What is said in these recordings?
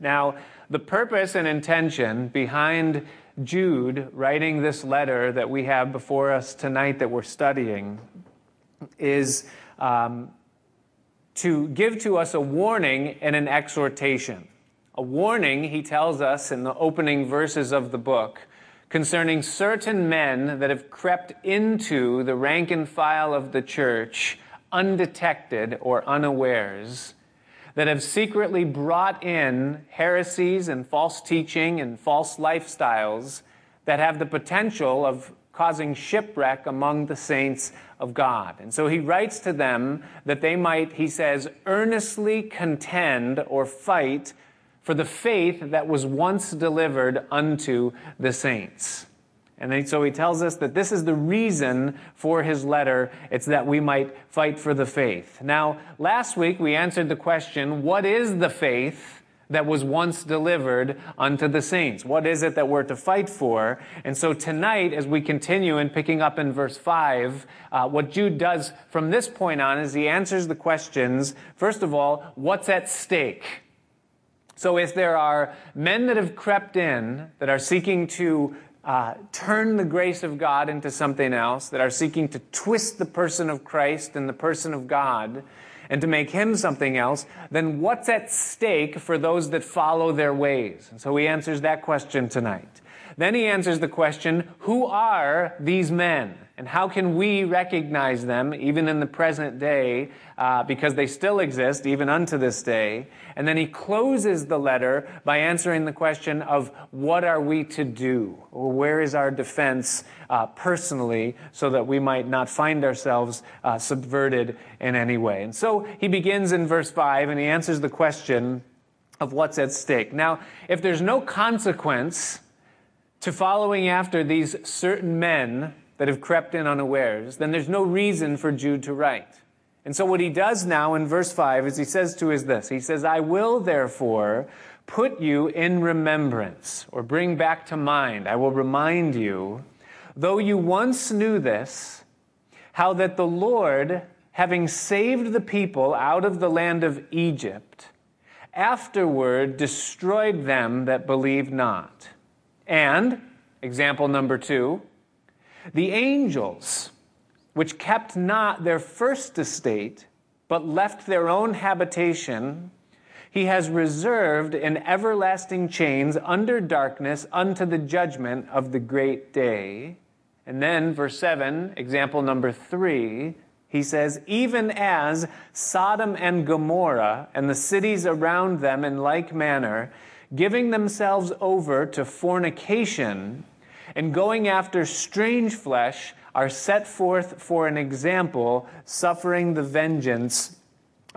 Now, the purpose and intention behind Jude writing this letter that we have before us tonight that we're studying is um, to give to us a warning and an exhortation. A warning, he tells us in the opening verses of the book, concerning certain men that have crept into the rank and file of the church undetected or unawares, that have secretly brought in heresies and false teaching and false lifestyles that have the potential of causing shipwreck among the saints of God. And so he writes to them that they might, he says, earnestly contend or fight for the faith that was once delivered unto the saints. And then, so he tells us that this is the reason for his letter. It's that we might fight for the faith. Now, last week we answered the question, what is the faith that was once delivered unto the saints? What is it that we're to fight for? And so tonight, as we continue in picking up in verse 5, uh, what Jude does from this point on is he answers the questions, first of all, what's at stake? So if there are men that have crept in that are seeking to uh, turn the grace of God into something else, that are seeking to twist the person of Christ and the person of God and to make him something else, then what's at stake for those that follow their ways? And so he answers that question tonight. Then he answers the question, who are these men? And how can we recognize them, even in the present day, uh, because they still exist, even unto this day? And then he closes the letter by answering the question of what are we to do? Or where is our defense uh, personally so that we might not find ourselves uh, subverted in any way? And so he begins in verse 5 and he answers the question of what's at stake. Now, if there's no consequence to following after these certain men, that have crept in unawares, then there's no reason for Jude to write. And so what he does now in verse 5 is he says to us this. He says, I will therefore put you in remembrance or bring back to mind. I will remind you, though you once knew this, how that the Lord, having saved the people out of the land of Egypt, afterward destroyed them that believed not. And, example number two, the angels, which kept not their first estate, but left their own habitation, he has reserved in everlasting chains under darkness unto the judgment of the great day. And then, verse 7, example number 3, he says, Even as Sodom and Gomorrah and the cities around them in like manner, giving themselves over to fornication, and going after strange flesh are set forth for an example, suffering the vengeance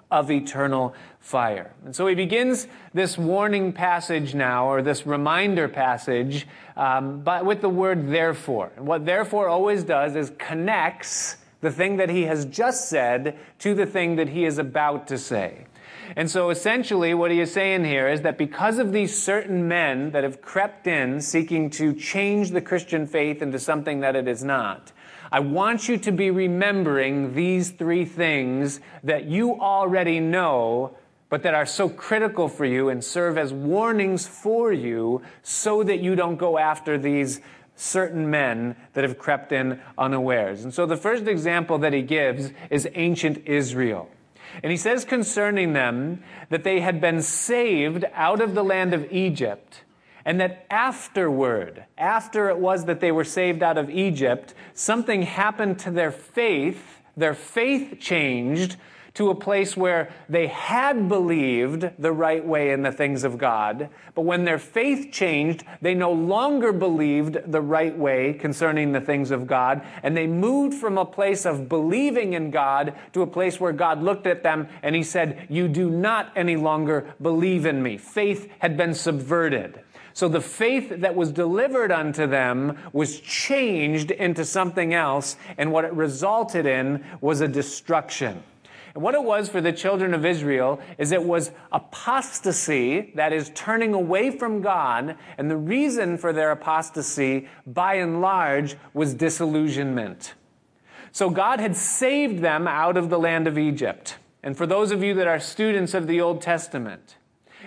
of eternal fire. And so he begins this warning passage now, or this reminder passage, um, but with the word therefore. And what therefore always does is connects the thing that he has just said to the thing that he is about to say. And so essentially, what he is saying here is that because of these certain men that have crept in seeking to change the Christian faith into something that it is not, I want you to be remembering these three things that you already know, but that are so critical for you and serve as warnings for you so that you don't go after these certain men that have crept in unawares. And so the first example that he gives is ancient Israel. And he says concerning them that they had been saved out of the land of Egypt, and that afterward, after it was that they were saved out of Egypt, something happened to their faith. Their faith changed to a place where they had believed the right way in the things of God, but when their faith changed, they no longer believed the right way concerning the things of God, and they moved from a place of believing in God to a place where God looked at them and He said, You do not any longer believe in me. Faith had been subverted. So the faith that was delivered unto them was changed into something else, and what it resulted in was a destruction. And what it was for the children of Israel is it was apostasy, that is turning away from God. And the reason for their apostasy, by and large, was disillusionment. So God had saved them out of the land of Egypt. And for those of you that are students of the Old Testament,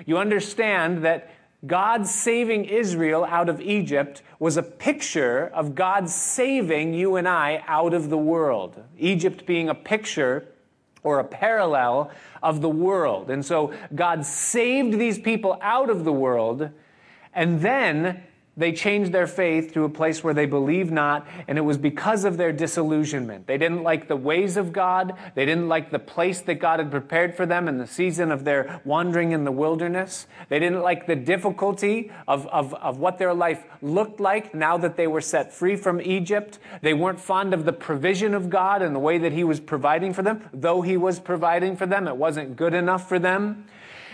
you understand that God saving Israel out of Egypt was a picture of God saving you and I out of the world. Egypt being a picture or a parallel of the world. And so God saved these people out of the world, and then they changed their faith to a place where they believe not, and it was because of their disillusionment. They didn't like the ways of God. They didn't like the place that God had prepared for them in the season of their wandering in the wilderness. They didn't like the difficulty of, of, of what their life looked like now that they were set free from Egypt. They weren't fond of the provision of God and the way that He was providing for them. Though He was providing for them, it wasn't good enough for them.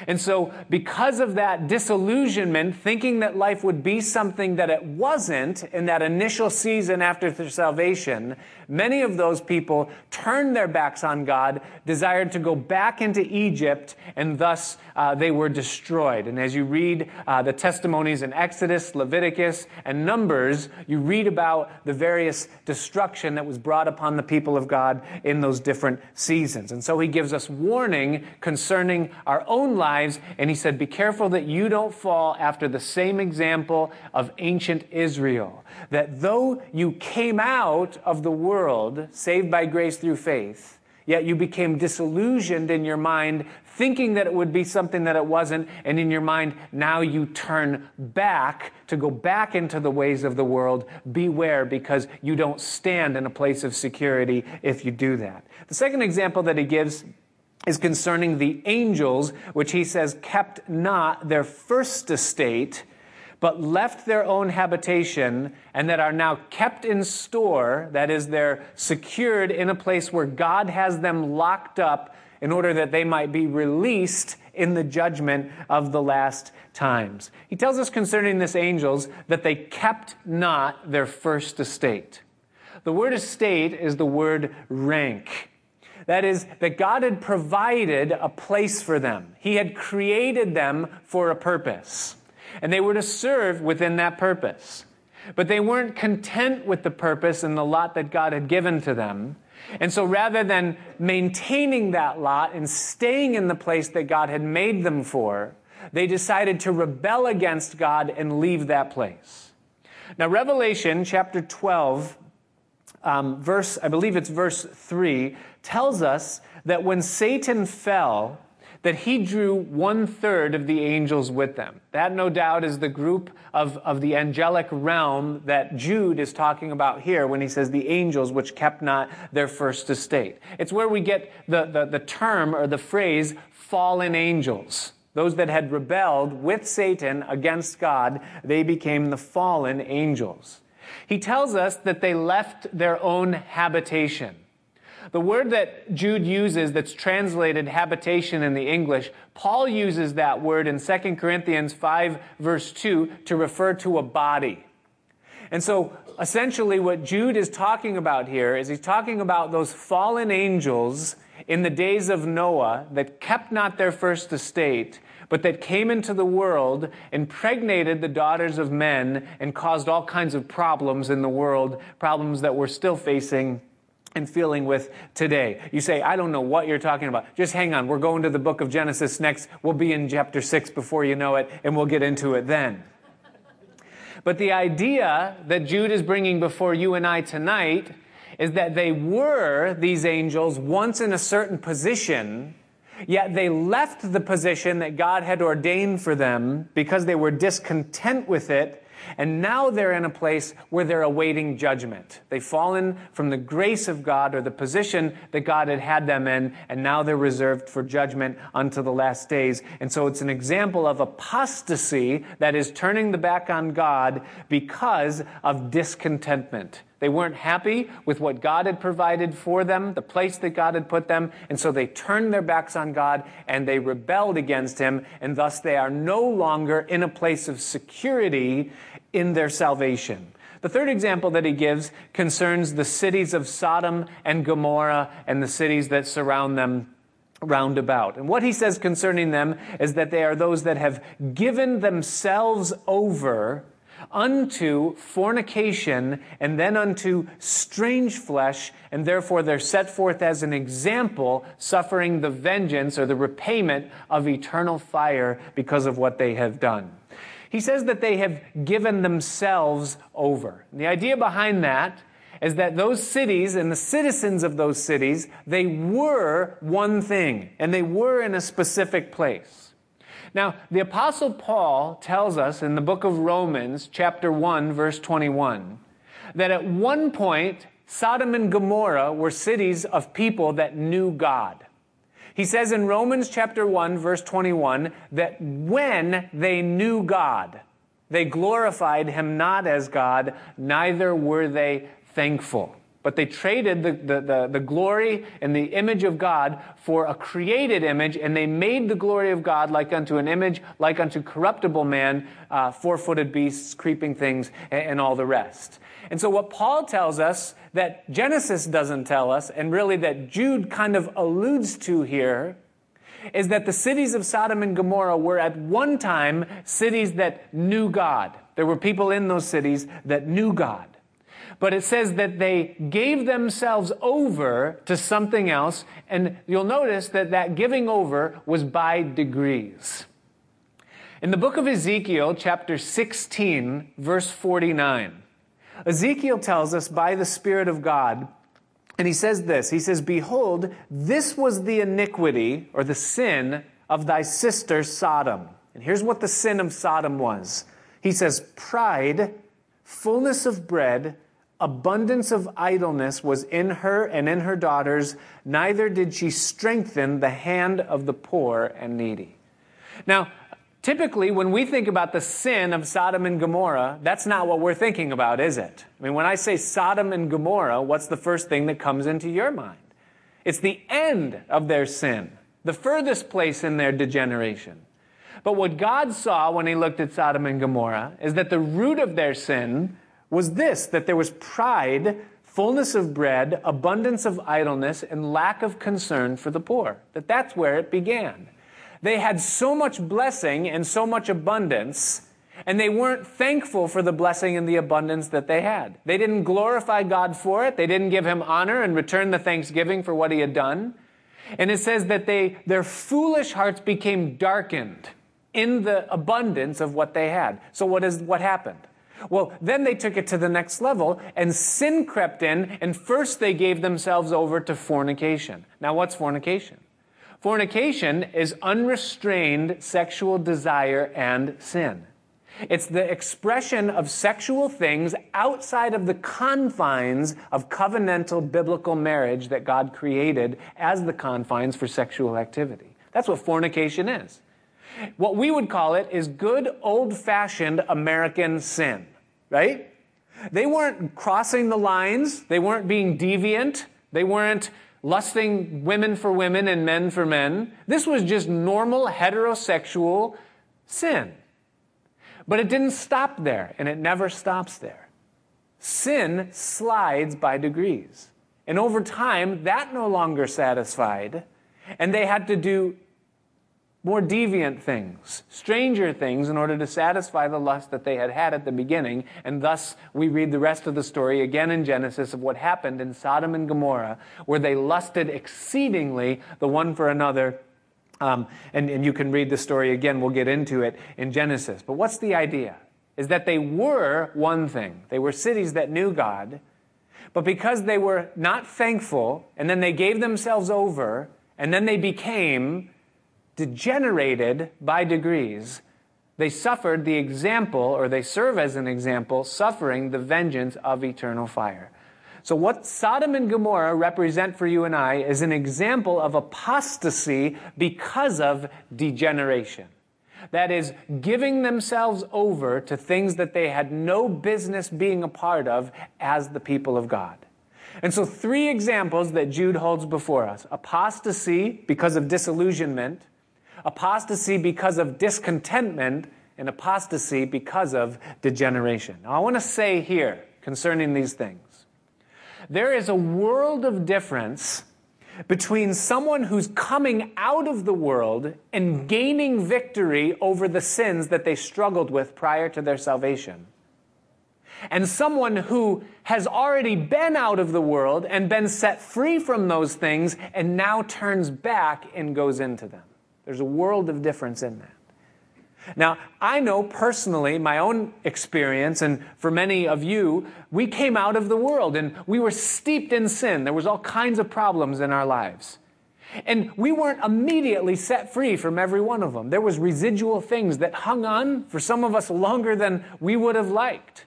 And so, because of that disillusionment, thinking that life would be something that it wasn't in that initial season after their salvation, many of those people turned their backs on God, desired to go back into Egypt, and thus uh, they were destroyed. And as you read uh, the testimonies in Exodus, Leviticus, and Numbers, you read about the various destruction that was brought upon the people of God in those different seasons. And so he gives us warning concerning our own lives, and he said, Be careful that you don't fall after the same example of ancient Israel. That though you came out of the world, saved by grace through faith, Yet you became disillusioned in your mind, thinking that it would be something that it wasn't. And in your mind, now you turn back to go back into the ways of the world. Beware because you don't stand in a place of security if you do that. The second example that he gives is concerning the angels, which he says kept not their first estate but left their own habitation and that are now kept in store, that is, they're secured in a place where God has them locked up in order that they might be released in the judgment of the last times. He tells us concerning this angels that they kept not their first estate. The word estate is the word rank. That is, that God had provided a place for them. He had created them for a purpose and they were to serve within that purpose. But they weren't content with the purpose and the lot that God had given to them. And so rather than maintaining that lot and staying in the place that God had made them for, they decided to rebel against God and leave that place. Now, Revelation chapter 12, um, verse, I believe it's verse 3, tells us that when Satan fell, that he drew one third of the angels with them. That, no doubt, is the group of, of the angelic realm that Jude is talking about here when he says the angels which kept not their first estate. It's where we get the, the, the term or the phrase fallen angels. Those that had rebelled with Satan against God, they became the fallen angels. He tells us that they left their own habitation. The word that Jude uses that's translated habitation in the English, Paul uses that word in 2 Corinthians 5 verse 2 to refer to a body. And so essentially what Jude is talking about here is he's talking about those fallen angels in the days of Noah that kept not their first estate, but that came into the world, impregnated the daughters of men, and caused all kinds of problems in the world, problems that we're still facing and feeling with today. You say, I don't know what you're talking about. Just hang on. We're going to the book of Genesis next. We'll be in chapter 6 before you know it, and we'll get into it then. But the idea that Jude is bringing before you and I tonight is that they were, these angels, once in a certain position, yet they left the position that God had ordained for them because they were discontent with it and now they're in a place where they're awaiting judgment. They've fallen from the grace of God or the position that God had had them in, and now they're reserved for judgment unto the last days. And so it's an example of apostasy that is turning the back on God because of discontentment. They weren't happy with what God had provided for them, the place that God had put them, and so they turned their backs on God and they rebelled against Him, and thus they are no longer in a place of security in their salvation. The third example that he gives concerns the cities of Sodom and Gomorrah and the cities that surround them round about. And what he says concerning them is that they are those that have given themselves over unto fornication and then unto strange flesh, and therefore they're set forth as an example, suffering the vengeance or the repayment of eternal fire because of what they have done. He says that they have given themselves over. And the idea behind that is that those cities and the citizens of those cities, they were one thing, and they were in a specific place. Now, the Apostle Paul tells us in the book of Romans, chapter 1, verse 21, that at one point, Sodom and Gomorrah were cities of people that knew God. He says in Romans chapter 1, verse 21, that when they knew God, they glorified him not as God, neither were they thankful. But they traded the, the, the, the, glory and the image of God for a created image, and they made the glory of God like unto an image, like unto corruptible man, uh, four footed beasts, creeping things, and, and all the rest. And so, what Paul tells us that Genesis doesn't tell us, and really that Jude kind of alludes to here, is that the cities of Sodom and Gomorrah were at one time cities that knew God. There were people in those cities that knew God but it says that they gave themselves over to something else, and you'll notice that that giving over was by degrees. In the book of Ezekiel, chapter 16, verse 49, Ezekiel tells us by the Spirit of God, and he says this He says, Behold, this was the iniquity or the sin of thy sister Sodom. And here's what the sin of Sodom was. He says, Pride, fullness of bread, abundance of idleness was in her and in her daughters, neither did she strengthen the hand of the poor and needy. Now, typically, when we think about the sin of Sodom and Gomorrah, that's not what we're thinking about, is it? I mean, when I say Sodom and Gomorrah, what's the first thing that comes into your mind? It's the end of their sin, the furthest place in their degeneration. But what God saw when he looked at Sodom and Gomorrah is that the root of their sin was this that there was pride, fullness of bread, abundance of idleness, and lack of concern for the poor. That that's where it began. They had so much blessing and so much abundance, and they weren't thankful for the blessing and the abundance that they had. They didn't glorify God for it. They didn't give him honor and return the thanksgiving for what he had done. And it says that they, their foolish hearts became darkened in the abundance of what they had. So what is, what happened? Well, then they took it to the next level and sin crept in, and first they gave themselves over to fornication. Now, what's fornication? Fornication is unrestrained sexual desire and sin. It's the expression of sexual things outside of the confines of covenantal biblical marriage that God created as the confines for sexual activity. That's what fornication is. What we would call it is good old fashioned American sin right? They weren't crossing the lines, they weren't being deviant, they weren't lusting women for women and men for men. This was just normal heterosexual sin. But it didn't stop there, and it never stops there. Sin slides by degrees. And over time, that no longer satisfied, and they had to do more deviant things, stranger things, in order to satisfy the lust that they had had at the beginning. And thus, we read the rest of the story again in Genesis of what happened in Sodom and Gomorrah, where they lusted exceedingly the one for another. Um, and, and you can read the story again, we'll get into it in Genesis. But what's the idea? Is that they were one thing. They were cities that knew God, but because they were not thankful, and then they gave themselves over, and then they became degenerated by degrees, they suffered the example, or they serve as an example, suffering the vengeance of eternal fire. So, what Sodom and Gomorrah represent for you and I is an example of apostasy because of degeneration. That is, giving themselves over to things that they had no business being a part of as the people of God. And so, three examples that Jude holds before us apostasy because of disillusionment, apostasy because of discontentment, and apostasy because of degeneration. Now, I want to say here concerning these things there is a world of difference between someone who's coming out of the world and gaining victory over the sins that they struggled with prior to their salvation, and someone who has already been out of the world and been set free from those things and now turns back and goes into them. There's a world of difference in that. Now, I know personally, my own experience, and for many of you, we came out of the world and we were steeped in sin. There was all kinds of problems in our lives. And we weren't immediately set free from every one of them. There was residual things that hung on for some of us longer than we would have liked.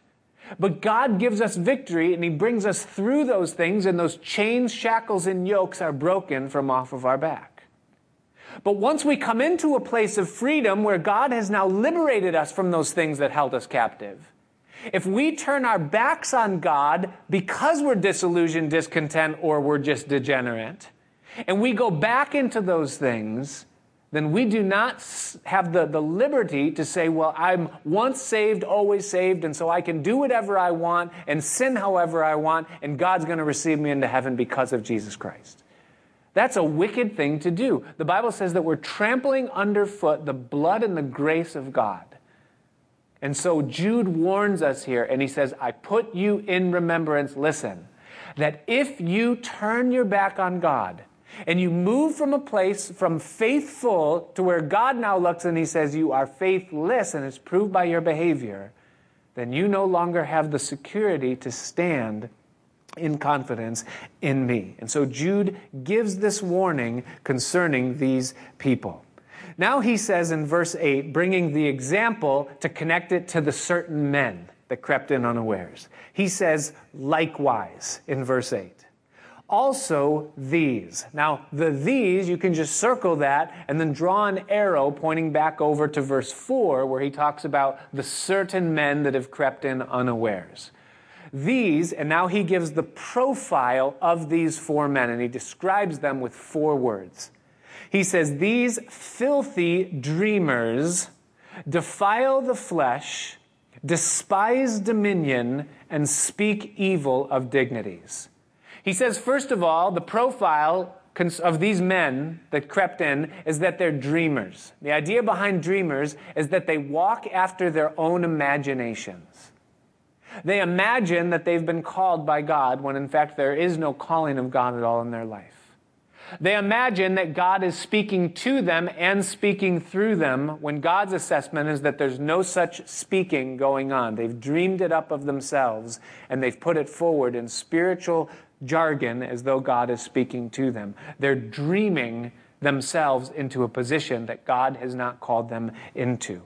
But God gives us victory and He brings us through those things, and those chains, shackles, and yokes are broken from off of our back. But once we come into a place of freedom where God has now liberated us from those things that held us captive, if we turn our backs on God because we're disillusioned, discontent, or we're just degenerate, and we go back into those things, then we do not have the, the liberty to say, well, I'm once saved, always saved, and so I can do whatever I want and sin however I want, and God's going to receive me into heaven because of Jesus Christ. That's a wicked thing to do. The Bible says that we're trampling underfoot the blood and the grace of God. And so Jude warns us here, and he says, I put you in remembrance, listen, that if you turn your back on God, and you move from a place from faithful to where God now looks and he says you are faithless and it's proved by your behavior, then you no longer have the security to stand in confidence in me. And so Jude gives this warning concerning these people. Now he says in verse 8, bringing the example to connect it to the certain men that crept in unawares. He says, likewise, in verse 8 also these. Now, the these, you can just circle that and then draw an arrow pointing back over to verse 4, where he talks about the certain men that have crept in unawares. These, and now he gives the profile of these four men, and he describes them with four words. He says, These filthy dreamers defile the flesh, despise dominion, and speak evil of dignities. He says, first of all, the profile of these men that crept in is that they're dreamers. The idea behind dreamers is that they walk after their own imaginations. They imagine that they've been called by God when in fact there is no calling of God at all in their life. They imagine that God is speaking to them and speaking through them when God's assessment is that there's no such speaking going on. They've dreamed it up of themselves and they've put it forward in spiritual jargon as though God is speaking to them. They're dreaming themselves into a position that God has not called them into.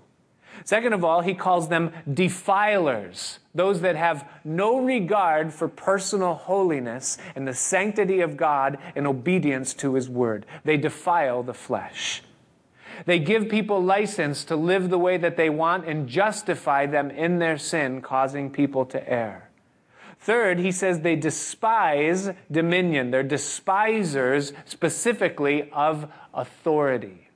Second of all, he calls them defilers, those that have no regard for personal holiness and the sanctity of God and obedience to his word. They defile the flesh. They give people license to live the way that they want and justify them in their sin, causing people to err. Third, he says they despise dominion. They're despisers specifically of authority.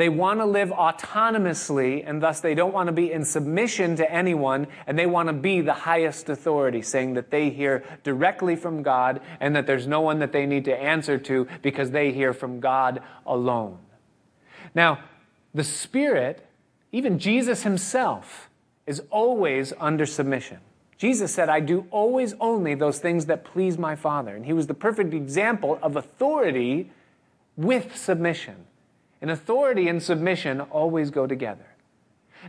They want to live autonomously, and thus they don't want to be in submission to anyone, and they want to be the highest authority, saying that they hear directly from God and that there's no one that they need to answer to because they hear from God alone. Now, the Spirit, even Jesus himself, is always under submission. Jesus said, I do always only those things that please my Father. And he was the perfect example of authority with submission. And authority and submission always go together.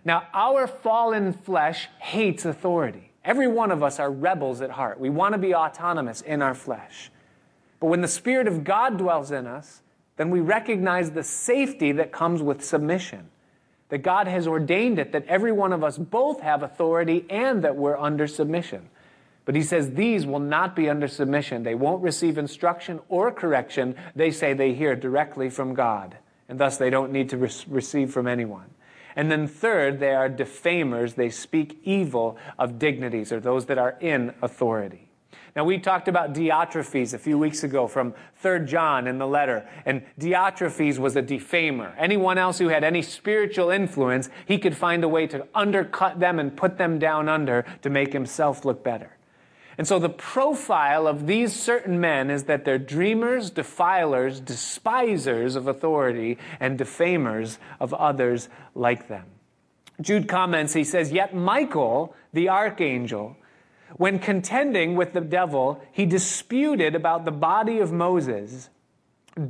Now, our fallen flesh hates authority. Every one of us are rebels at heart. We want to be autonomous in our flesh. But when the Spirit of God dwells in us, then we recognize the safety that comes with submission that God has ordained it, that every one of us both have authority and that we're under submission. But he says these will not be under submission. They won't receive instruction or correction. They say they hear directly from God, and thus they don't need to re- receive from anyone. And then, third, they are defamers. They speak evil of dignities or those that are in authority. Now, we talked about Diotrephes a few weeks ago from 3 John in the letter, and Diotrephes was a defamer. Anyone else who had any spiritual influence, he could find a way to undercut them and put them down under to make himself look better. And so the profile of these certain men is that they're dreamers, defilers, despisers of authority, and defamers of others like them. Jude comments, he says, Yet Michael, the archangel, when contending with the devil, he disputed about the body of Moses,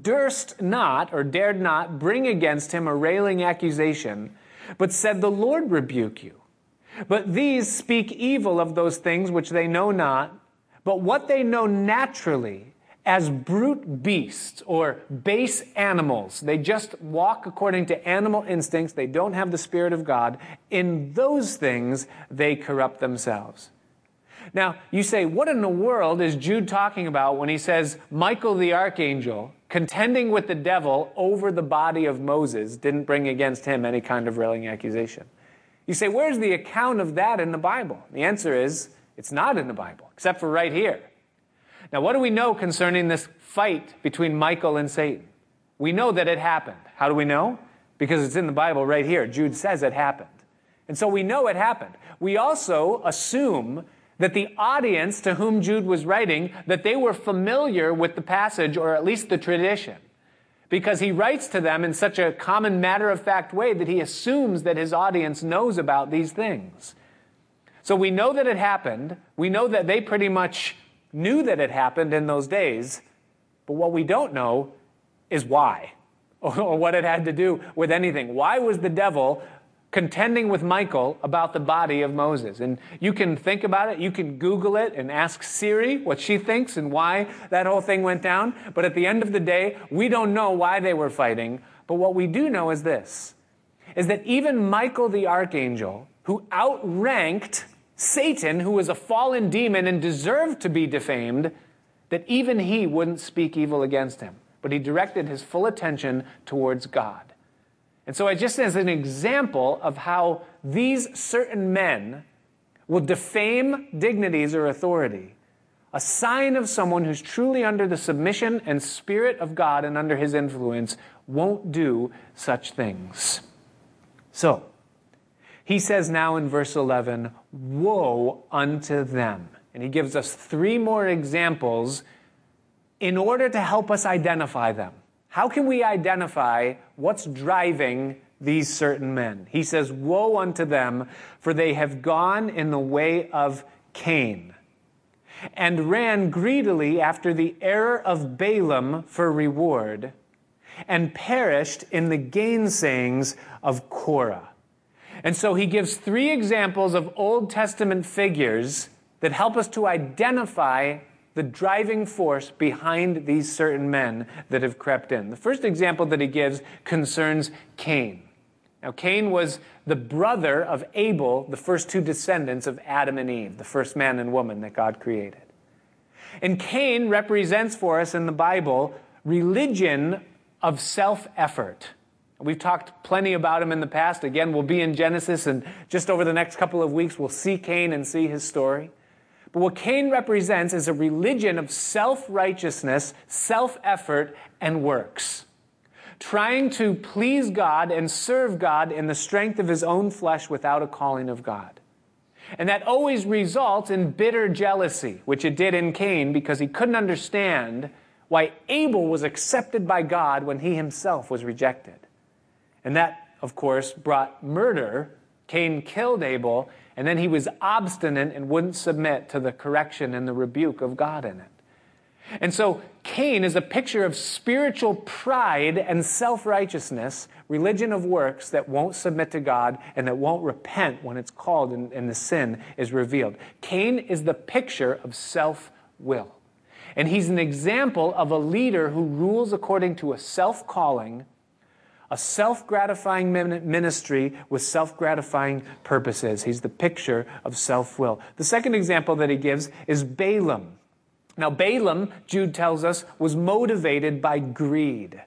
durst not or dared not bring against him a railing accusation, but said, The Lord rebuke you. But these speak evil of those things which they know not, but what they know naturally as brute beasts or base animals. They just walk according to animal instincts. They don't have the Spirit of God. In those things, they corrupt themselves. Now, you say, what in the world is Jude talking about when he says Michael the archangel contending with the devil over the body of Moses didn't bring against him any kind of railing accusation? You say, where's the account of that in the Bible? The answer is, it's not in the Bible, except for right here. Now, what do we know concerning this fight between Michael and Satan? We know that it happened. How do we know? Because it's in the Bible right here. Jude says it happened. And so we know it happened. We also assume that the audience to whom Jude was writing, that they were familiar with the passage or at least the tradition. Because he writes to them in such a common matter of fact way that he assumes that his audience knows about these things. So we know that it happened. We know that they pretty much knew that it happened in those days. But what we don't know is why or what it had to do with anything. Why was the devil contending with Michael about the body of Moses. And you can think about it, you can Google it and ask Siri what she thinks and why that whole thing went down. But at the end of the day, we don't know why they were fighting. But what we do know is this is that even Michael the archangel, who outranked Satan, who was a fallen demon and deserved to be defamed, that even he wouldn't speak evil against him. But he directed his full attention towards God. And so, I just as an example of how these certain men will defame dignities or authority, a sign of someone who's truly under the submission and spirit of God and under his influence won't do such things. So, he says now in verse 11, Woe unto them. And he gives us three more examples in order to help us identify them. How can we identify what's driving these certain men? He says, Woe unto them, for they have gone in the way of Cain, and ran greedily after the error of Balaam for reward, and perished in the gainsayings of Korah. And so he gives three examples of Old Testament figures that help us to identify the driving force behind these certain men that have crept in. The first example that he gives concerns Cain. Now, Cain was the brother of Abel, the first two descendants of Adam and Eve, the first man and woman that God created. And Cain represents for us in the Bible religion of self effort. We've talked plenty about him in the past. Again, we'll be in Genesis, and just over the next couple of weeks, we'll see Cain and see his story. But what Cain represents is a religion of self righteousness, self effort, and works. Trying to please God and serve God in the strength of his own flesh without a calling of God. And that always results in bitter jealousy, which it did in Cain because he couldn't understand why Abel was accepted by God when he himself was rejected. And that, of course, brought murder. Cain killed Abel, and then he was obstinate and wouldn't submit to the correction and the rebuke of God in it. And so Cain is a picture of spiritual pride and self righteousness, religion of works that won't submit to God and that won't repent when it's called and, and the sin is revealed. Cain is the picture of self will. And he's an example of a leader who rules according to a self calling a self gratifying ministry with self gratifying purposes. He's the picture of self will. The second example that he gives is Balaam. Now, Balaam, Jude tells us, was motivated by greed.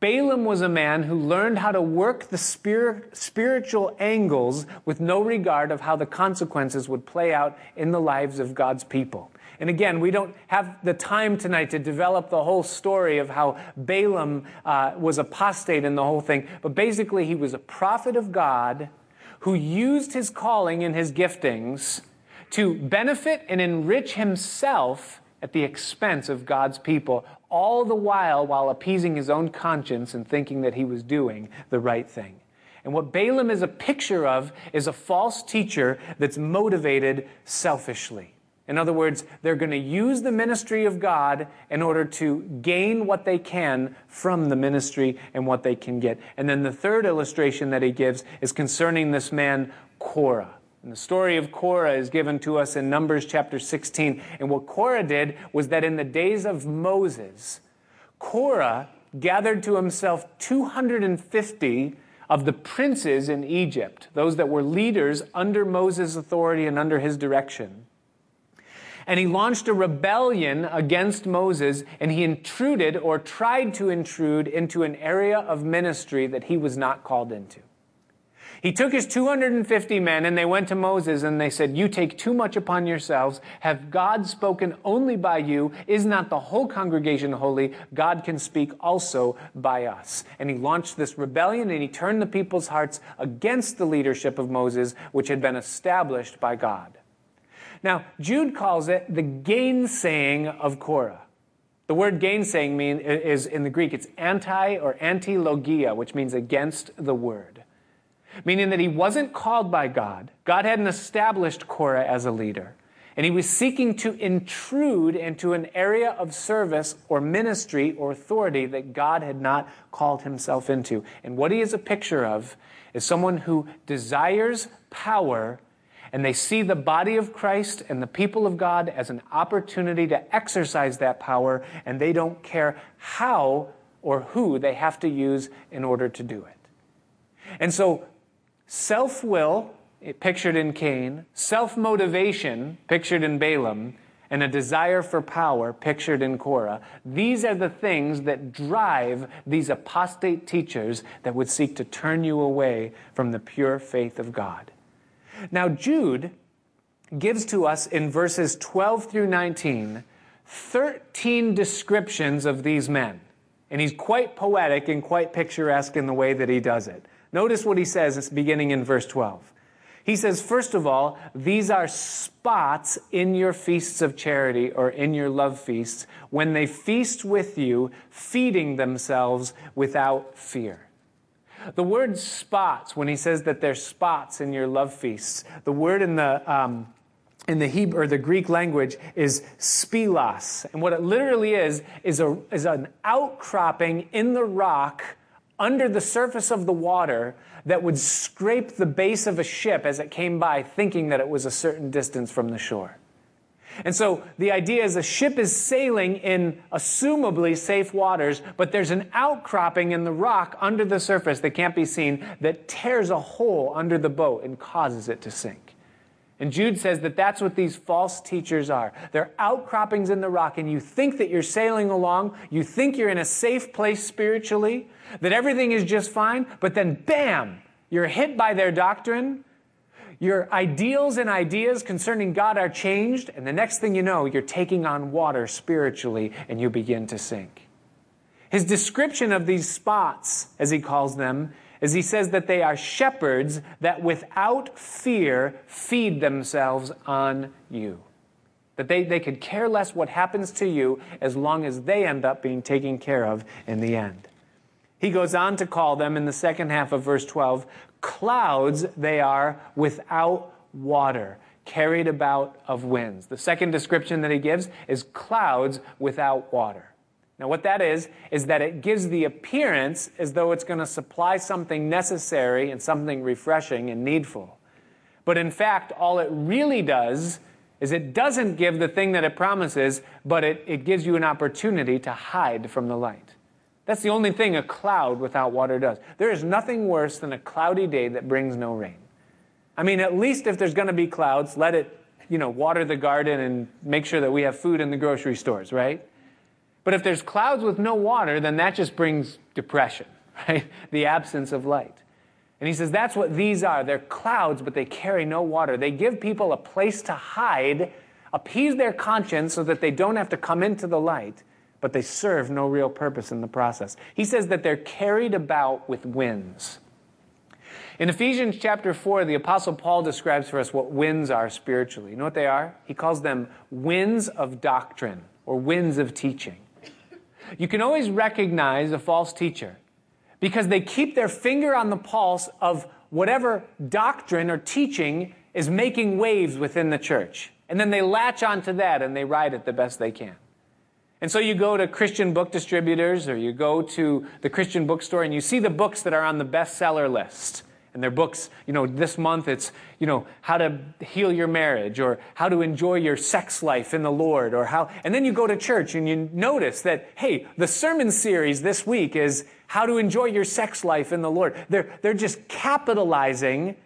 Balaam was a man who learned how to work the spirit, spiritual angles with no regard of how the consequences would play out in the lives of God's people. And again, we don't have the time tonight to develop the whole story of how Balaam uh, was apostate in the whole thing. But basically, he was a prophet of God who used his calling and his giftings to benefit and enrich himself at the expense of God's people, all the while while appeasing his own conscience and thinking that he was doing the right thing. And what Balaam is a picture of is a false teacher that's motivated selfishly. In other words, they're going to use the ministry of God in order to gain what they can from the ministry and what they can get. And then the third illustration that he gives is concerning this man, Korah. And the story of Korah is given to us in Numbers chapter 16. And what Korah did was that in the days of Moses, Korah gathered to himself 250 of the princes in Egypt, those that were leaders under Moses' authority and under his direction. And he launched a rebellion against Moses, and he intruded or tried to intrude into an area of ministry that he was not called into. He took his 250 men and they went to Moses and they said, You take too much upon yourselves. Have God spoken only by you? Is not the whole congregation holy? God can speak also by us. And he launched this rebellion and he turned the people's hearts against the leadership of Moses, which had been established by God. Now, Jude calls it the gainsaying of Korah. The word gainsaying mean, is in the Greek, it's anti or antilogia, which means against the word meaning that he wasn't called by God. God hadn't established Korah as a leader. And he was seeking to intrude into an area of service or ministry or authority that God had not called himself into. And what he is a picture of is someone who desires power and they see the body of Christ and the people of God as an opportunity to exercise that power, and they don't care how or who they have to use in order to do it. And so self will, eh, pictured in Cain, self motivation, pictured in Balaam, and a desire for power, pictured in Korah. These are the things that drive these apostate teachers that would seek to turn you away from the pure faith of God. Now, Jude gives to us in verses 12 through 19 13 descriptions of these men. And he's quite poetic and quite picturesque in the way that he does it. Notice what he says, it's beginning in verse 12. He says, first of all, these are spots in your feasts of charity or in your love feasts when they feast with you, feeding themselves without fear. The word spots, when he says that they're spots in your love feasts, the word in the, um, in the Hebrew or the Greek language is spilos. And what it literally is, is, a, is an outcropping in the rock under the surface of the water that would scrape the base of a ship as it came by, thinking that it was a certain distance from the shore. And so the idea is a ship is sailing in assumably safe waters, but there's an outcropping in the rock under the surface that can't be seen that tears a hole under the boat and causes it to sink. And Jude says that that's what these false teachers are. They're outcroppings in the rock, and you think that you're sailing along, you think you're in a safe place spiritually, that everything is just fine, but then bam, you're hit by their doctrine. Your ideals and ideas concerning God are changed, and the next thing you know, you're taking on water spiritually and you begin to sink. His description of these spots, as he calls them, is he says that they are shepherds that without fear feed themselves on you. That they, they could care less what happens to you as long as they end up being taken care of in the end. He goes on to call them in the second half of verse 12 clouds they are without water, carried about of winds. The second description that he gives is clouds without water. Now, what that is, is that it gives the appearance as though it's going to supply something necessary and something refreshing and needful. But in fact, all it really does is it doesn't give the thing that it promises, but it, it gives you an opportunity to hide from the light. That's the only thing a cloud without water does. There is nothing worse than a cloudy day that brings no rain. I mean, at least if there's going to be clouds, let it, you know, water the garden and make sure that we have food in the grocery stores, right? But if there's clouds with no water, then that just brings depression, right? The absence of light. And he says that's what these are. They're clouds, but they carry no water. They give people a place to hide, appease their conscience so that they don't have to come into the light but they serve no real purpose in the process. He says that they're carried about with winds. In Ephesians chapter 4, the Apostle Paul describes for us what winds are spiritually. You know what they are? He calls them winds of doctrine or winds of teaching. You can always recognize a false teacher because they keep their finger on the pulse of whatever doctrine or teaching is making waves within the church. And then they latch onto that and they ride it the best they can. And so you go to Christian book distributors or you go to the Christian bookstore and you see the books that are on the bestseller list. And their books, you know, this month it's, you know, how to heal your marriage or how to enjoy your sex life in the Lord or how, and then you go to church and you notice that, hey, the sermon series this week is how to enjoy your sex life in the Lord. They're, they're just capitalizing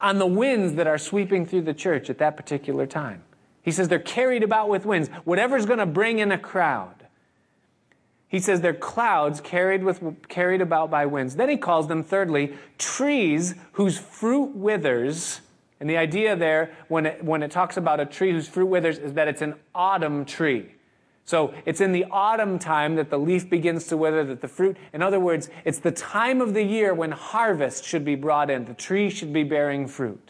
on the winds that are sweeping through the church at that particular time. He says they're carried about with winds, whatever's going to bring in a crowd. He says they're clouds carried, with, carried about by winds. Then he calls them, thirdly, trees whose fruit withers. And the idea there, when it, when it talks about a tree whose fruit withers, is that it's an autumn tree. So it's in the autumn time that the leaf begins to wither, that the fruit, in other words, it's the time of the year when harvest should be brought in. The tree should be bearing fruit.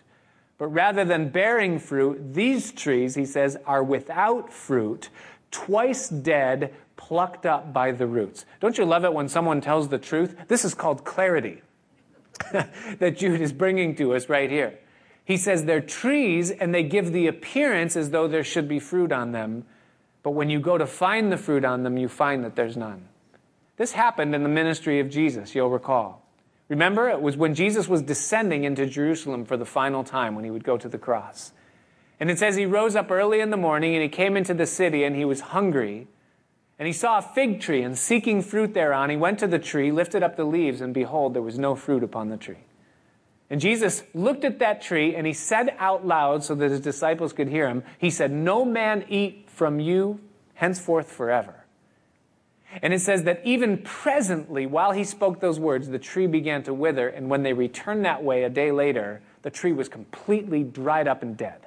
But rather than bearing fruit, these trees, he says, are without fruit, twice dead, plucked up by the roots. Don't you love it when someone tells the truth? This is called clarity that Jude is bringing to us right here. He says they're trees and they give the appearance as though there should be fruit on them, but when you go to find the fruit on them, you find that there's none. This happened in the ministry of Jesus, you'll recall. Remember, it was when Jesus was descending into Jerusalem for the final time when he would go to the cross. And it says he rose up early in the morning and he came into the city and he was hungry. And he saw a fig tree, and seeking fruit thereon, he went to the tree, lifted up the leaves, and behold, there was no fruit upon the tree. And Jesus looked at that tree, and he said out loud so that his disciples could hear him, He said, No man eat from you henceforth forever. And it says that even presently, while he spoke those words, the tree began to wither, and when they returned that way a day later, the tree was completely dried up and dead.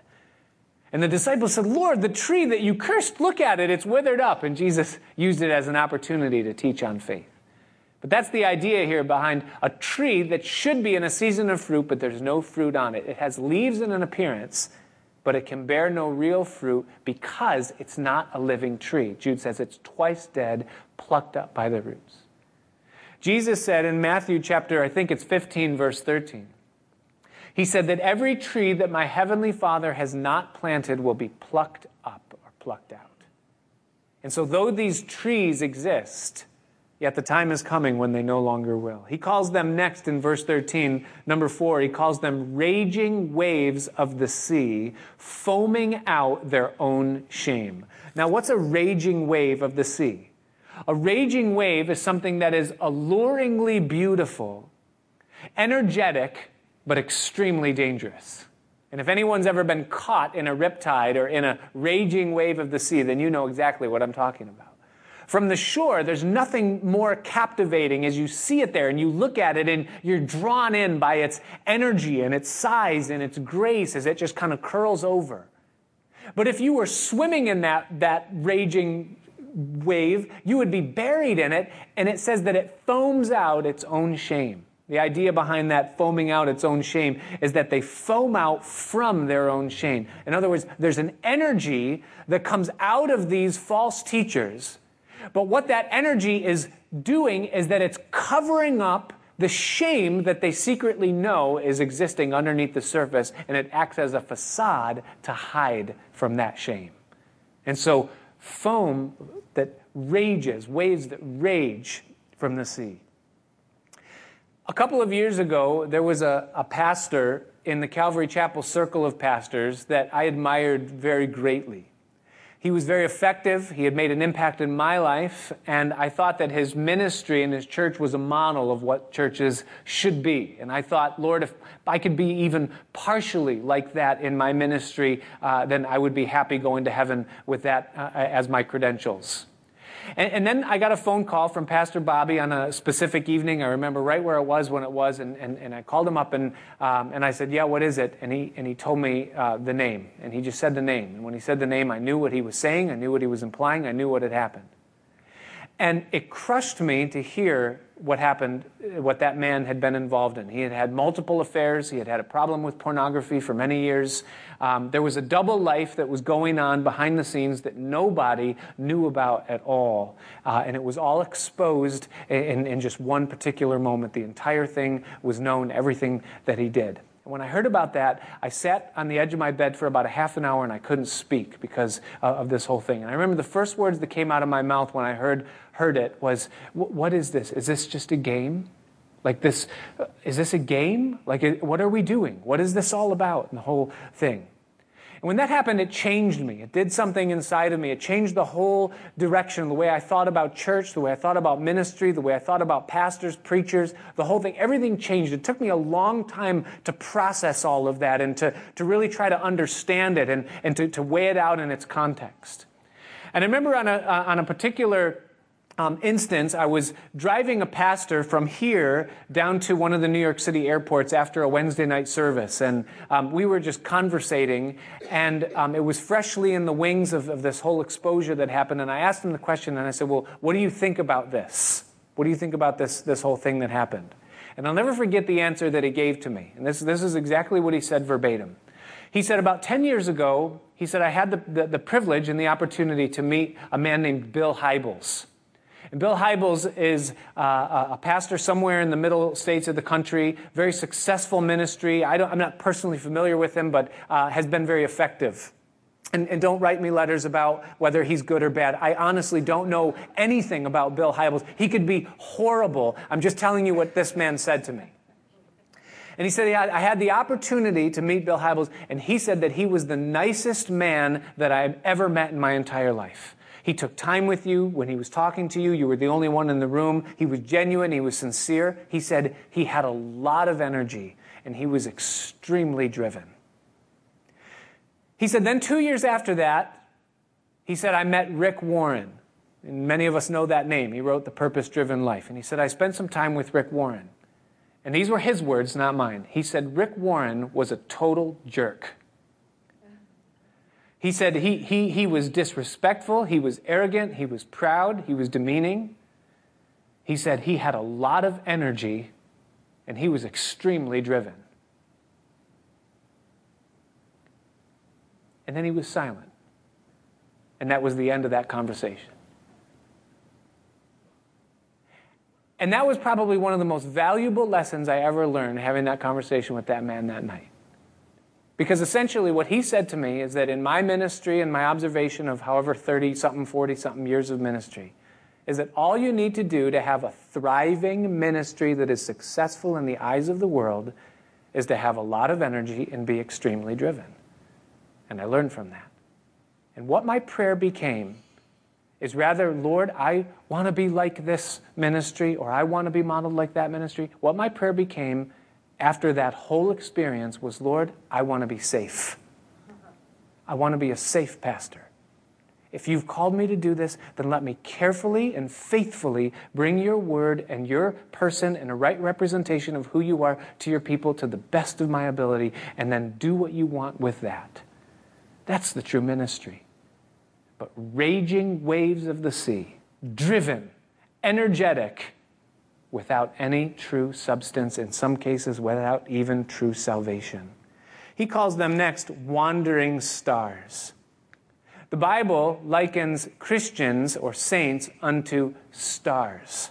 And the disciples said, Lord, the tree that you cursed, look at it, it's withered up. And Jesus used it as an opportunity to teach on faith. But that's the idea here behind a tree that should be in a season of fruit, but there's no fruit on it. It has leaves and an appearance, but it can bear no real fruit because it's not a living tree. Jude says it's twice dead, plucked up by the roots. Jesus said in Matthew chapter, I think it's 15, verse 13, he said that every tree that my heavenly Father has not planted will be plucked up or plucked out. And so, though these trees exist, yet the time is coming when they no longer will. He calls them next in verse 13, number four, he calls them raging waves of the sea, foaming out their own shame. Now, what's a raging wave of the sea? A raging wave is something that is alluringly beautiful, energetic, but extremely dangerous. And if anyone's ever been caught in a riptide or in a raging wave of the sea, then you know exactly what I'm talking about. From the shore, there's nothing more captivating as you see it there and you look at it and you're drawn in by its energy and its size and its grace as it just kind of curls over. But if you were swimming in that, that raging wave, you would be buried in it, and it says that it foams out its own shame. The idea behind that foaming out its own shame is that they foam out from their own shame. In other words, there's an energy that comes out of these false teachers. But what that energy is doing is that it's covering up the shame that they secretly know is existing underneath the surface, and it acts as a facade to hide from that shame. And so, foam that rages, waves that rage from the sea. A couple of years ago, there was a, a pastor in the Calvary Chapel circle of pastors that I admired very greatly. He was very effective. He had made an impact in my life, and I thought that his ministry and his church was a model of what churches should be. And I thought, Lord, if I could be even partially like that in my ministry, uh, then I would be happy going to heaven with that uh, as my credentials. And, and, then I got a phone call from Pastor Bobby on a specific evening. I remember right where it was when it was, and, and, and I called him up and, um, and I said, Yeah, what is it? And he, and he told me uh, the name. And he just said the name. And when he said the name, I knew what he was saying, I knew what he was implying, I knew what had happened. And it crushed me to hear what happened, what that man had been involved in. He had had multiple affairs. He had had a problem with pornography for many years. Um, there was a double life that was going on behind the scenes that nobody knew about at all. Uh, and it was all exposed in, in just one particular moment. The entire thing was known, everything that he did. And when I heard about that, I sat on the edge of my bed for about a half an hour and I couldn't speak because uh, of this whole thing. And I remember the first words that came out of my mouth when I heard, heard it was, What is this? Is this just a game? Like this, uh, is this a game? Like, what are we doing? What is this all about? And the whole thing. And when that happened, it changed me. It did something inside of me. It changed the whole direction, the way I thought about church, the way I thought about ministry, the way I thought about pastors, preachers, the whole thing. Everything changed. It took me a long time to process all of that and to, to really try to understand it and, and to, to weigh it out in its context. And I remember on a, uh, on a particular um, instance, I was driving a pastor from here down to one of the New York City airports after a Wednesday night service, and um, we were just conversating, and um, it was freshly in the wings of, of this whole exposure that happened. And I asked him the question, and I said, "Well, what do you think about this? What do you think about this this whole thing that happened?" And I'll never forget the answer that he gave to me. And this this is exactly what he said verbatim. He said, "About ten years ago, he said I had the, the, the privilege and the opportunity to meet a man named Bill Hybels." And Bill Hybels is uh, a pastor somewhere in the middle states of the country, very successful ministry. I am not personally familiar with him, but uh, has been very effective. And, and, don't write me letters about whether he's good or bad. I honestly don't know anything about Bill Hybels. He could be horrible. I'm just telling you what this man said to me. And he said, yeah, I had the opportunity to meet Bill Hybels, and he said that he was the nicest man that I had ever met in my entire life. He took time with you when he was talking to you. You were the only one in the room. He was genuine. He was sincere. He said he had a lot of energy and he was extremely driven. He said, then two years after that, he said, I met Rick Warren. And many of us know that name. He wrote The Purpose Driven Life. And he said, I spent some time with Rick Warren. And these were his words, not mine. He said, Rick Warren was a total jerk. He said he, he, he was disrespectful, he was arrogant, he was proud, he was demeaning. He said he had a lot of energy and he was extremely driven. And then he was silent. And that was the end of that conversation. And that was probably one of the most valuable lessons I ever learned having that conversation with that man that night. Because essentially, what he said to me is that in my ministry and my observation of however 30 something, 40 something years of ministry, is that all you need to do to have a thriving ministry that is successful in the eyes of the world is to have a lot of energy and be extremely driven. And I learned from that. And what my prayer became is rather, Lord, I want to be like this ministry or I want to be modeled like that ministry. What my prayer became after that whole experience was Lord, I want to be safe. I want to be a safe pastor. If you've called me to do this, then let me carefully and faithfully bring your word and your person and a right representation of who you are to your people to the best of my ability, and then do what you want with that. That's the true ministry. But raging waves of the sea, driven, energetic, without any true substance, in some cases, without even true salvation. He calls them next wandering stars. The Bible likens Christians or saints unto stars.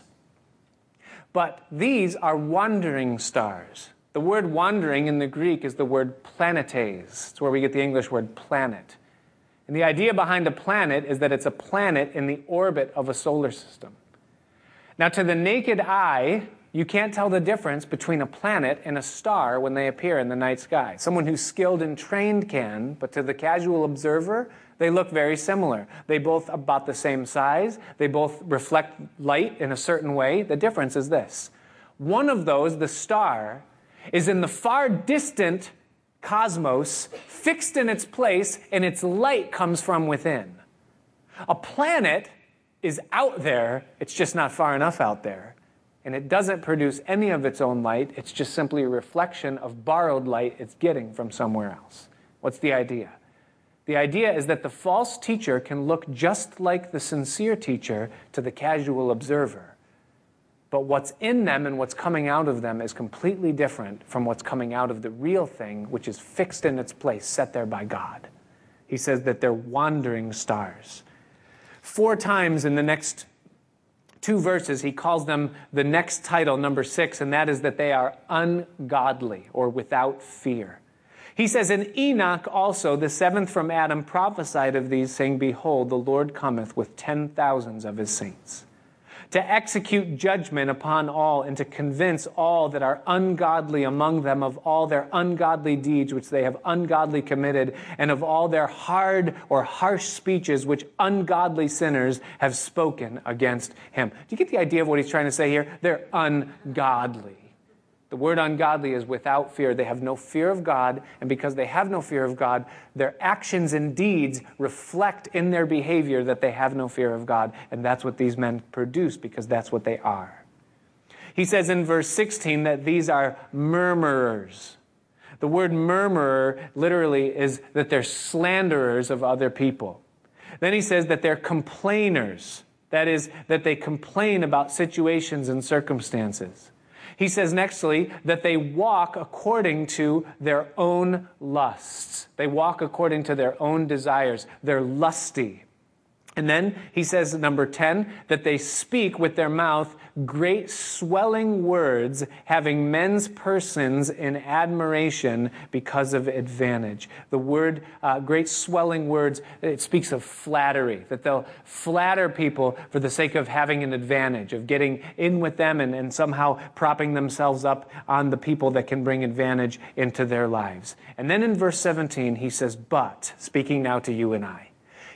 But these are wandering stars. The word wandering in the Greek is the word planetes. It's where we get the English word planet. And the idea behind a planet is that it's a planet in the orbit of a solar system. Now, to the naked eye, you can't tell the difference between a planet and a star when they appear in the night sky. Someone who's skilled and trained can, but to the casual observer, they look very similar. They both about the same size, they both reflect light in a certain way. The difference is this one of those, the star, is in the far distant cosmos, fixed in its place, and its light comes from within. A planet is out there, it's just not far enough out there. And it doesn't produce any of its own light, it's just simply a reflection of borrowed light it's getting from somewhere else. What's the idea? The idea is that the false teacher can look just like the sincere teacher to the casual observer. but what's in them and what's coming out of them is completely different from what's coming out of the real thing, which is fixed in its place, set there by God. He says that they're wandering stars. Four times in the next two verses, he calls them the next title, number six, and that is that they are ungodly or without fear. He says, And Enoch also, the seventh from Adam, prophesied of these, saying, Behold, the Lord cometh with ten thousands of his saints to execute judgment upon all and to convince all that are ungodly among them of all their ungodly deeds which they have ungodly committed and of all their hard or harsh speeches which ungodly sinners have spoken against him. Do you get the idea of what he's trying to say here? They're ungodly. The word ungodly is without fear. They have no fear of God, and because they have no fear of God, their actions and deeds reflect in their behavior that they have no fear of God, and that's what these men produce because that's what they are. He says in verse 16 that these are murmurers. The word murmurer literally is that they're slanderers of other people. Then he says that they're complainers. That is, that they complain about situations and circumstances. He says nextly that they walk according to their own lusts. They walk according to their own desires. They're lusty. And then he says, number 10, that they speak with their mouth great swelling words, having men's persons in admiration because of advantage. The word, uh, great swelling words, it speaks of flattery, that they'll flatter people for the sake of having an advantage, of getting in with them and, and somehow propping themselves up on the people that can bring advantage into their lives. And then in verse 17, he says, But, speaking now to you and I,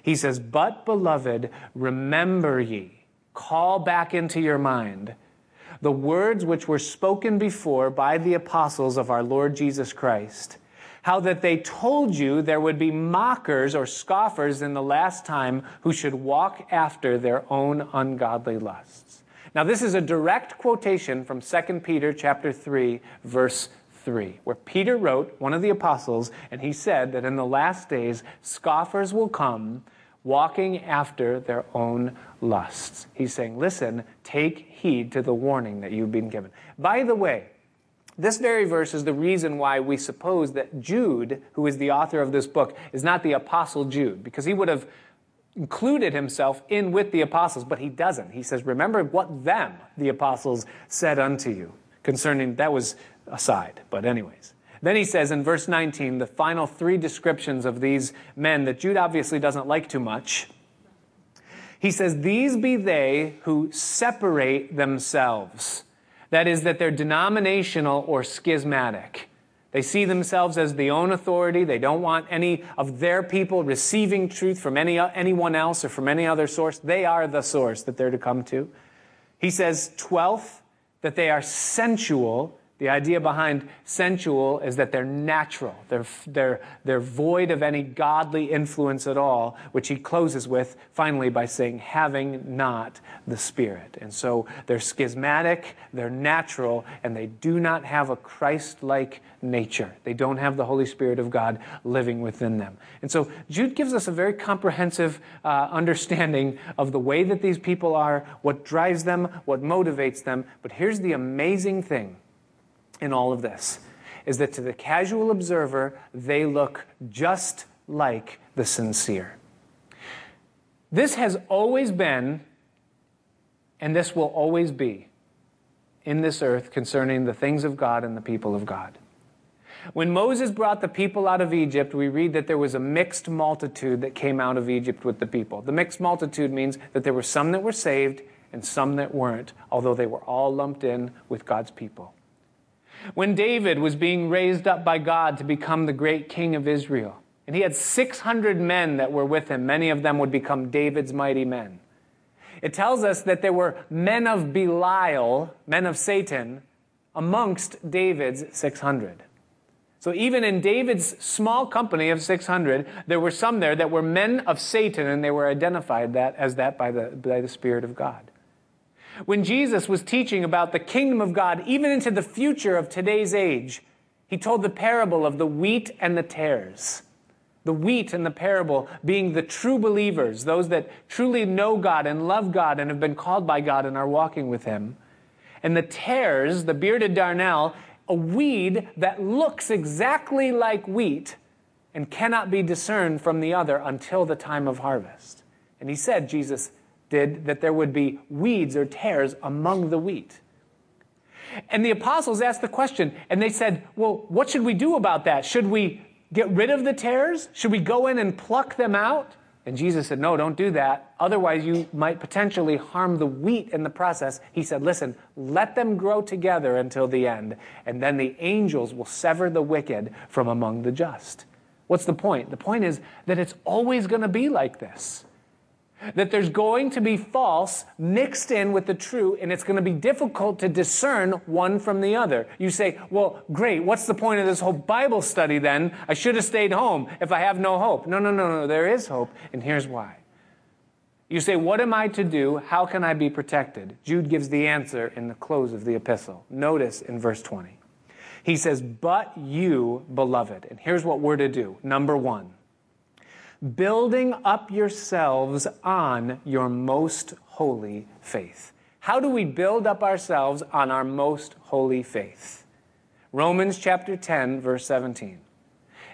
he says, But, beloved, remember ye, call back into your mind the words which were spoken before by the apostles of our Lord Jesus Christ, how that they told you there would be mockers or scoffers in the last time who should walk after their own ungodly lusts. Now this is a direct quotation from 2 Peter chapter 3 verse 3, where Peter wrote, one of the apostles, and he said that in the last days scoffers will come walking after their own lusts. He's saying, listen, take heed to the warning that you've been given. By the way, this very verse is the reason why we suppose that Jude, who is the author of this book, is not the apostle Jude, because he would have included himself in with the apostles, but he doesn't. He says, Remember what them, the apostles, said unto you concerning, that was aside, but anyways. Then he says in verse 19, the final three descriptions of these men that Jude obviously doesn't like too much. He says, These be they who separate themselves. That is, that they're denominational or schismatic. They see themselves as the own authority. They don't want any of their people receiving truth from any, anyone else or from any other source. They are the source that they're to come to. He says, 12th, that they are sensual the idea behind sensual is that they're natural. They're, they're, they're void of any godly influence at all, which he closes with finally by saying, having not the Spirit. And so they're schismatic, they're natural, and they do not have a Christ like nature. They don't have the Holy Spirit of God living within them. And so Jude gives us a very comprehensive uh, understanding of the way that these people are, what drives them, what motivates them. But here's the amazing thing in all of this is that to the casual observer, they look just like the sincere. This has always been, and this will always be, in this earth concerning the things of God and the people of God. When Moses brought the people out of Egypt, we read that there was a mixed multitude that came out of Egypt with the people. The mixed multitude means that there were some that were saved and some that weren't, although they were all lumped in with God's people. When David was being raised up by God to become the great king of Israel, and he had 600 men that were with him, many of them would become David's mighty men. It tells us that there were men of Belial, men of Satan, amongst David's 600. So even in David's small company of 600, there were some there that were men of Satan, and they were identified that as that by the, by the Spirit of God. When Jesus was teaching about the kingdom of God, even into the future of today's age, he told the parable of the wheat and the tares. The wheat in the parable being the true believers, those that truly know God and love God and have been called by God and are walking with Him. And the tares, the bearded darnel, a weed that looks exactly like wheat and cannot be discerned from the other until the time of harvest. And he said, Jesus did, that there would be weeds or tares among the wheat. And the apostles asked the question, and they said, Well, what should we do about that? Should we get rid of the tares? Should we go in and pluck them out? And Jesus said, No, don't do that. Otherwise, you might potentially harm the wheat in the process. He said, Listen, let them grow together until the end, and then the angels will sever the wicked from among the just. What's the point? The point is that it's always going to be like this that there's going to be false mixed in with the true, and it's going to be difficult to discern one from the other. You say, well, great, what's the point of this whole Bible study then? I should have stayed home if I have no hope. No, no, no, no, there is hope, and here's why. You say, What am I to do? How can I be protected? Jude gives the answer in the close of the epistle. Notice in verse 20. He says, But you, beloved. And here's what we're to do. Number one, building up yourselves on your most holy faith. How do we build up ourselves on our most holy faith? Romans chapter 10, verse 17.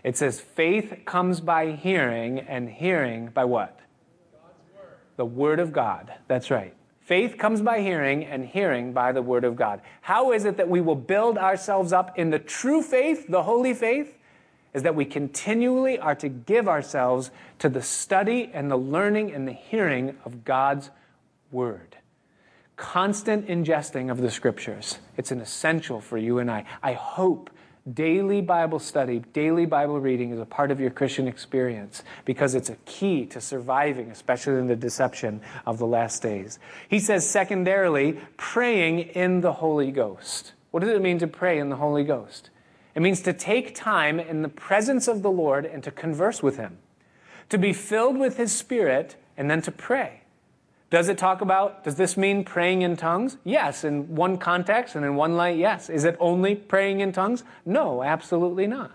It says, faith comes by hearing, and hearing by what? Word. The Word of God. That's right. Faith comes by hearing, and hearing by the Word of God. How is it that we will build ourselves up in the true faith, the holy faith? Is that we continually are to give ourselves to the study and the learning and the hearing of God's Word. Constant ingesting of the Scriptures. It's an essential for you and I. I hope daily Bible study, daily Bible reading is a part of your Christian experience because it's a key to surviving, especially in the deception of the last days. He says, secondarily, praying in the Holy Ghost. What does it mean to pray in the Holy Ghost? It means to take time in the presence of the Lord and to converse with Him, to be filled with His Spirit, and then to pray. Does it talk about, does this mean praying in tongues? Yes, in one context and in one light, yes. Is it only praying in tongues? No, absolutely not.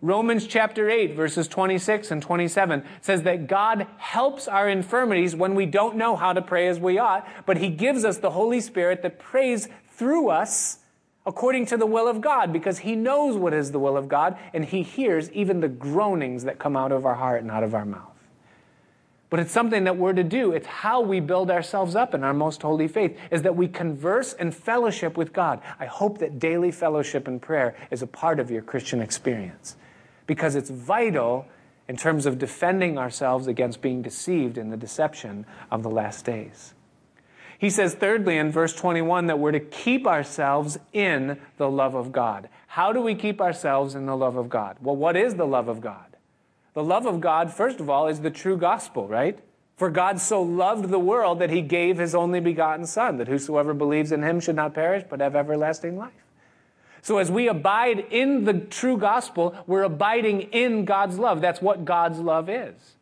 Romans chapter 8, verses 26 and 27 says that God helps our infirmities when we don't know how to pray as we ought, but He gives us the Holy Spirit that prays through us according to the will of God, because He knows what is the will of God, and He hears even the groanings that come out of our heart and out of our mouth. But it's something that we're to do. It's how we build ourselves up in our most holy faith, is that we converse and fellowship with God. I hope that daily fellowship and prayer is a part of your Christian experience, because it's vital in terms of defending ourselves against being deceived in the deception of the last days. He says, thirdly, in verse 21, that we're to keep ourselves in the love of God. How do we keep ourselves in the love of God? Well, what is the love of God? The love of God, first of all, is the true gospel, right? For God so loved the world that he gave his only begotten Son, that whosoever believes in him should not perish, but have everlasting life. So as we abide in the true gospel, we're abiding in God's love. That's what God's love is.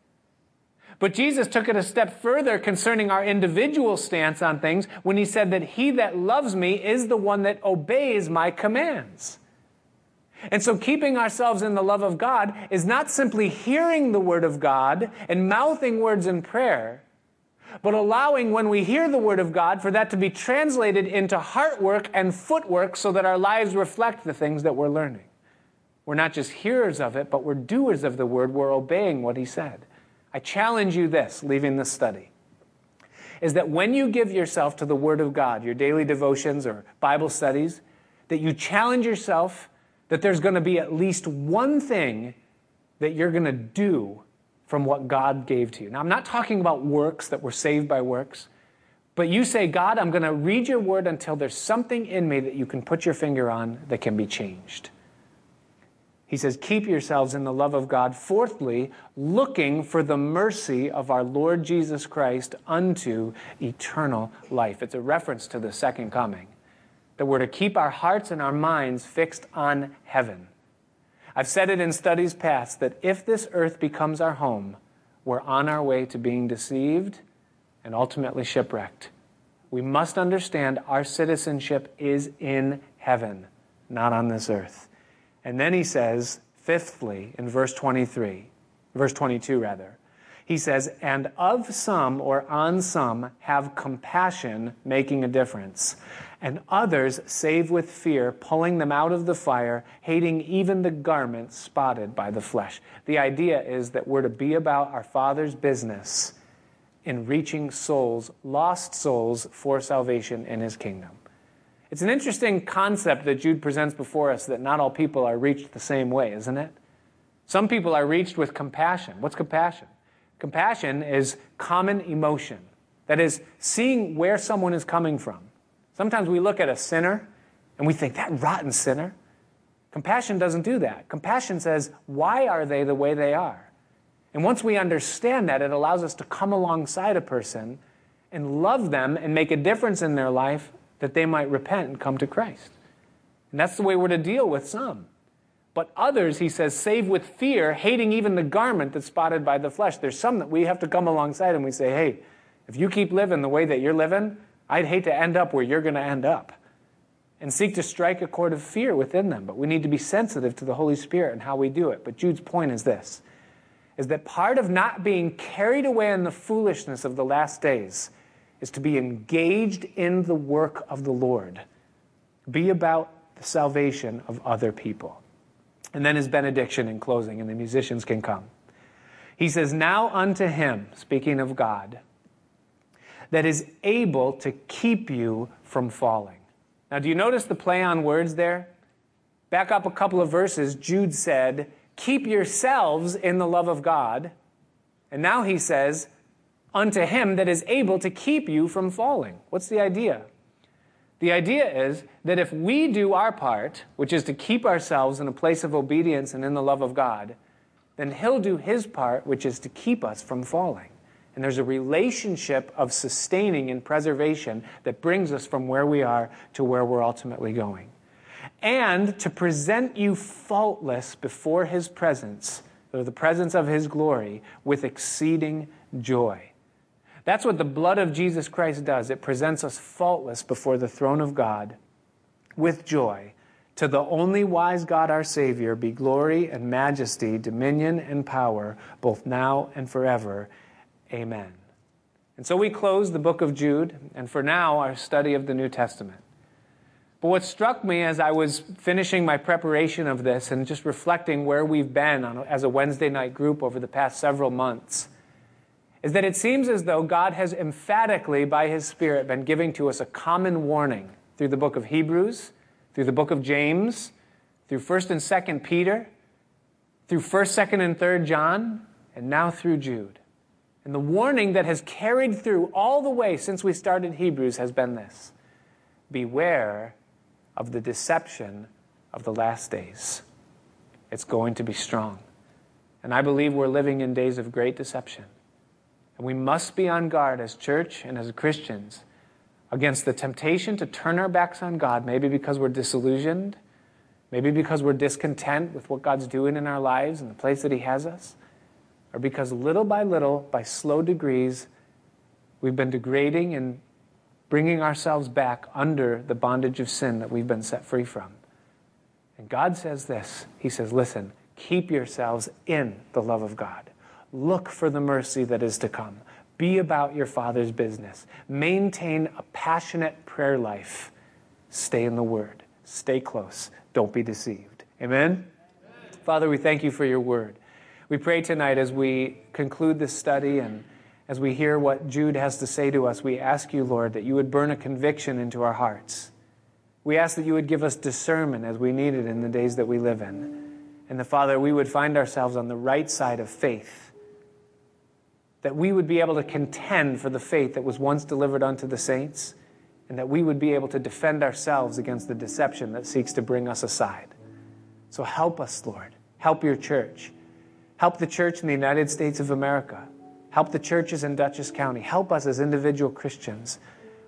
But Jesus took it a step further concerning our individual stance on things when he said that he that loves me is the one that obeys my commands. And so, keeping ourselves in the love of God is not simply hearing the word of God and mouthing words in prayer, but allowing when we hear the word of God for that to be translated into heart work and footwork so that our lives reflect the things that we're learning. We're not just hearers of it, but we're doers of the word. We're obeying what he said. I challenge you this, leaving the study, is that when you give yourself to the Word of God, your daily devotions or Bible studies, that you challenge yourself that there's going to be at least one thing that you're going to do from what God gave to you. Now, I'm not talking about works that were saved by works, but you say, God, I'm going to read your word until there's something in me that you can put your finger on that can be changed. He says, Keep yourselves in the love of God. Fourthly, looking for the mercy of our Lord Jesus Christ unto eternal life. It's a reference to the second coming. That we're to keep our hearts and our minds fixed on heaven. I've said it in studies past that if this earth becomes our home, we're on our way to being deceived and ultimately shipwrecked. We must understand our citizenship is in heaven, not on this earth. And then he says, fifthly, in verse 23, verse 22 rather, He says, and of some or on some have compassion, making a difference, and others save with fear, pulling them out of the fire, hating even the garment spotted by the flesh. The idea is that we're to be about our Father's business in reaching souls, lost souls, for salvation in His kingdom. It's an interesting concept that Jude presents before us that not all people are reached the same way, isn't it? Some people are reached with compassion. What's compassion? Compassion is common emotion. That is, seeing where someone is coming from. Sometimes we look at a sinner and we think, that rotten sinner. Compassion doesn't do that. Compassion says, why are they the way they are? And once we understand that, it allows us to come alongside a person and love them and make a difference in their life that they might repent and come to Christ. And that's the way we're to deal with some. But others, he says, save with fear, hating even the garment that's spotted by the flesh. There's some that we have to come alongside and we say, hey, if you keep living the way that you're living, I'd hate to end up where you're going to end up. And seek to strike a chord of fear within them. But we need to be sensitive to the Holy Spirit and how we do it. But Jude's point is this is that part of not being carried away in the foolishness of the last days is to be engaged in the work of the Lord. Be about the salvation of other people. And then his benediction in closing, and the musicians can come. He says, Now unto him, speaking of God, that is able to keep you from falling. Now, do you notice the play on words there? Back up a couple of verses, Jude said, Keep yourselves in the love of God. And now he says, Unto him that is able to keep you from falling. What's the idea? The idea is that if we do our part, which is to keep ourselves in a place of obedience and in the love of God, then He'll do His part, which is to keep us from falling. And there's a relationship of sustaining and preservation that brings us from where we are to where we're ultimately going. And to present you faultless before His presence, or the presence of His glory, with exceeding joy. That's what the blood of Jesus Christ does. It presents us faultless before the throne of God with joy. To the only wise God, our Savior, be glory and majesty, dominion and power, both now and forever. Amen. And so we close the book of Jude, and for now, our study of the New Testament. But what struck me as I was finishing my preparation of this and just reflecting where we've been on, as a Wednesday night group over the past several months is that it seems as though God has emphatically, by His Spirit, been giving to us a common warning through the book of Hebrews, through the book of James, through 1st and 2nd Peter, through 1st, 2nd, and 3rd John, and now through Jude. And the warning that has carried through all the way since we started Hebrews has been this Beware of the deception of the last days. It's going to be strong. And I believe we're living in days of great deception. And we must be on guard as church and as Christians against the temptation to turn our backs on God, maybe because we're disillusioned, maybe because we're discontent with what God's doing in our lives and the place that He has us, or because little by little, by slow degrees, we've been degrading and bringing ourselves back under the bondage of sin that we've been set free from. And God says this He says, Listen, keep yourselves in the love of God. Look for the mercy that is to come. Be about your Father's business. Maintain a passionate prayer life. Stay in the Word. Stay close. Don't be deceived. Amen? Amen? Father, we thank you for your Word. We pray tonight as we conclude this study and as we hear what Jude has to say to us, we ask you, Lord, that you would burn a conviction into our hearts. We ask that you would give us discernment as we need it in the days that we live in. And the Father, we would find ourselves on the right side of faith that we would be able to contend for the faith that was once delivered unto the saints, and that we would be able to defend ourselves against the deception that seeks to bring us aside. So help us, Lord. Help your church. Help the church in the United States of America. Help the churches in Dutchess County. Help us as individual Christians.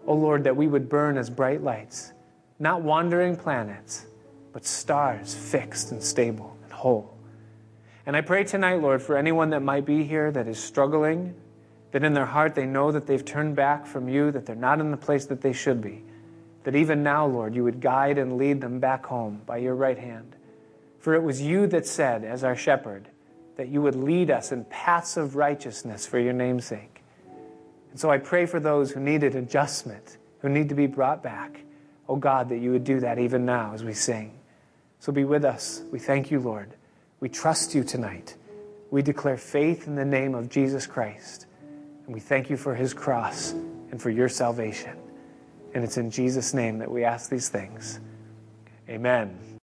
Oh Lord, that we would burn as bright lights, not wandering planets, but stars fixed and stable and whole. And I pray tonight, Lord, for anyone that might be here that is struggling, that in their heart they know that they've turned back from you, that they're not in the place that they should be. That even now, Lord, you would guide and lead them back home by your right hand. For it was you that said, as our shepherd, that you would lead us in paths of righteousness for your name's sake. And so I pray for those who needed adjustment, who need to be brought back. Oh God, that you would do that even now as we sing. So be with us. We thank you, Lord. We trust you tonight. We declare faith in the name of Jesus Christ. And we thank you for his cross and for your salvation. And it's in Jesus' name that we ask these things. Amen.